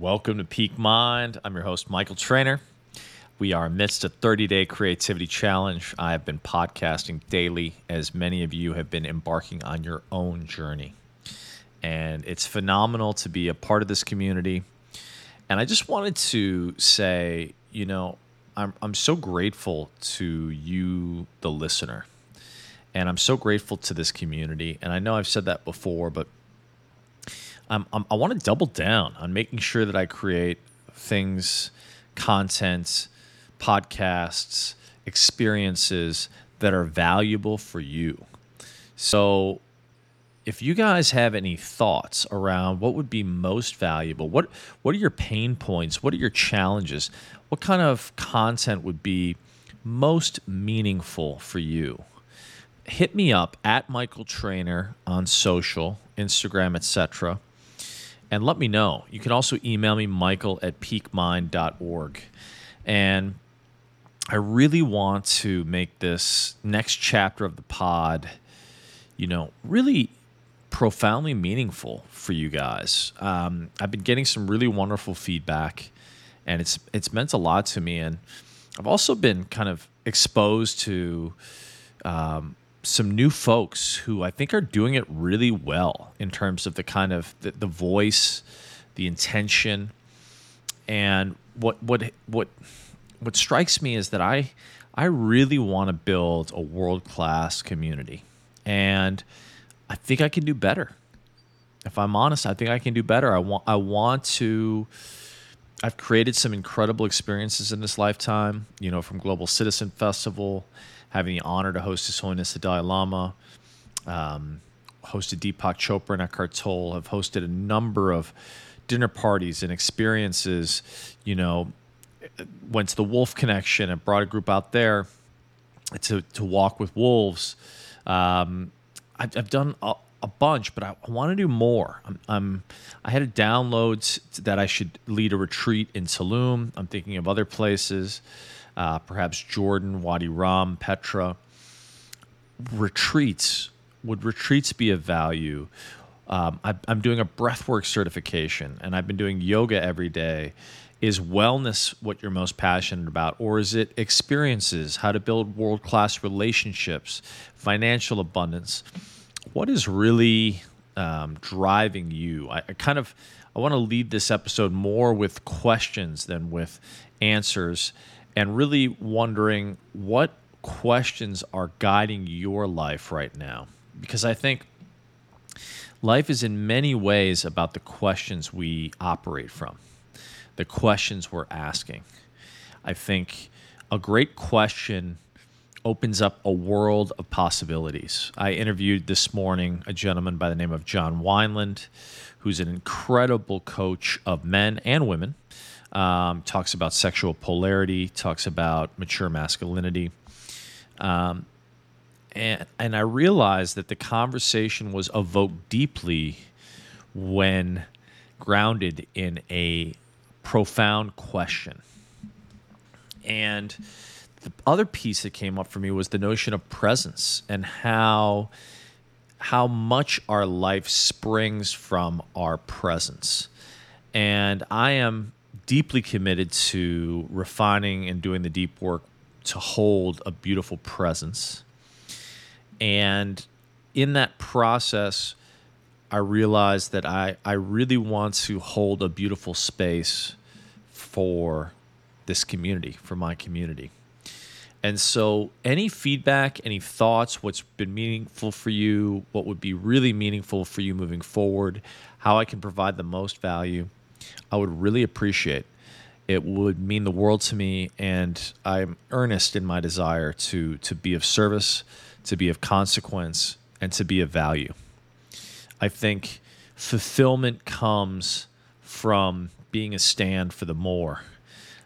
Welcome to Peak Mind. I'm your host, Michael Trainer. We are amidst a 30 day creativity challenge. I have been podcasting daily, as many of you have been embarking on your own journey. And it's phenomenal to be a part of this community. And I just wanted to say, you know, I'm, I'm so grateful to you, the listener. And I'm so grateful to this community. And I know I've said that before, but I'm, I'm, i want to double down on making sure that I create things, content, podcasts, experiences that are valuable for you. So, if you guys have any thoughts around what would be most valuable, what what are your pain points? What are your challenges? What kind of content would be most meaningful for you? Hit me up at Michael Trainer on social, Instagram, etc and let me know. You can also email me, michael at peakmind.org. And I really want to make this next chapter of the pod, you know, really profoundly meaningful for you guys. Um, I've been getting some really wonderful feedback, and it's it's meant a lot to me. And I've also been kind of exposed to um, some new folks who I think are doing it really well in terms of the kind of the, the voice, the intention, and what what what what strikes me is that I I really want to build a world class community, and I think I can do better. If I'm honest, I think I can do better. I want I want to. I've created some incredible experiences in this lifetime. You know, from Global Citizen Festival having the honor to host His Holiness the Dalai Lama, um, hosted Deepak Chopra and Eckhart Tolle, have hosted a number of dinner parties and experiences. You know, went to the Wolf Connection and brought a group out there to to walk with wolves. Um, I've, I've, done a, a, bunch, but I, I want to do more. I'm, I'm, i had a download that I should lead a retreat in Tulum. I'm thinking of other places uh, perhaps Jordan, Wadi Rum, Petra. Retreats would retreats be of value? Um, I, I'm doing a breathwork certification, and I've been doing yoga every day. Is wellness what you're most passionate about, or is it experiences, how to build world class relationships, financial abundance? What is really um, driving you? I, I kind of I want to lead this episode more with questions than with answers and really wondering what questions are guiding your life right now. Because I think life is in many ways about the questions we operate from, the questions we're asking. I think a great question opens up a world of possibilities. I interviewed this morning a gentleman by the name of John Wineland, who's an incredible coach of men and women um, talks about sexual polarity, talks about mature masculinity. Um, and, and I realized that the conversation was evoked deeply when grounded in a profound question. And the other piece that came up for me was the notion of presence and how how much our life springs from our presence. And I am deeply committed to refining and doing the deep work to hold a beautiful presence. And in that process, I realized that I, I really want to hold a beautiful space for this community, for my community. And so, any feedback, any thoughts, what's been meaningful for you, what would be really meaningful for you moving forward, how I can provide the most value, I would really appreciate. It would mean the world to me, and I'm earnest in my desire to to be of service, to be of consequence, and to be of value. I think fulfillment comes from being a stand for the more,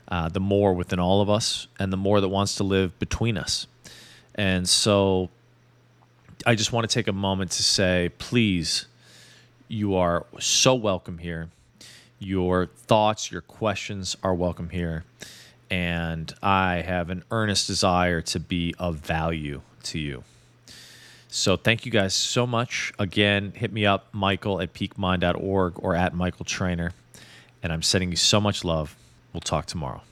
uh, the more within all of us, and the more that wants to live between us. And so, I just want to take a moment to say, please, you are so welcome here. Your thoughts, your questions are welcome here. And I have an earnest desire to be of value to you. So thank you guys so much. Again, hit me up, Michael at peakmind.org or at Michael Trainer. And I'm sending you so much love. We'll talk tomorrow.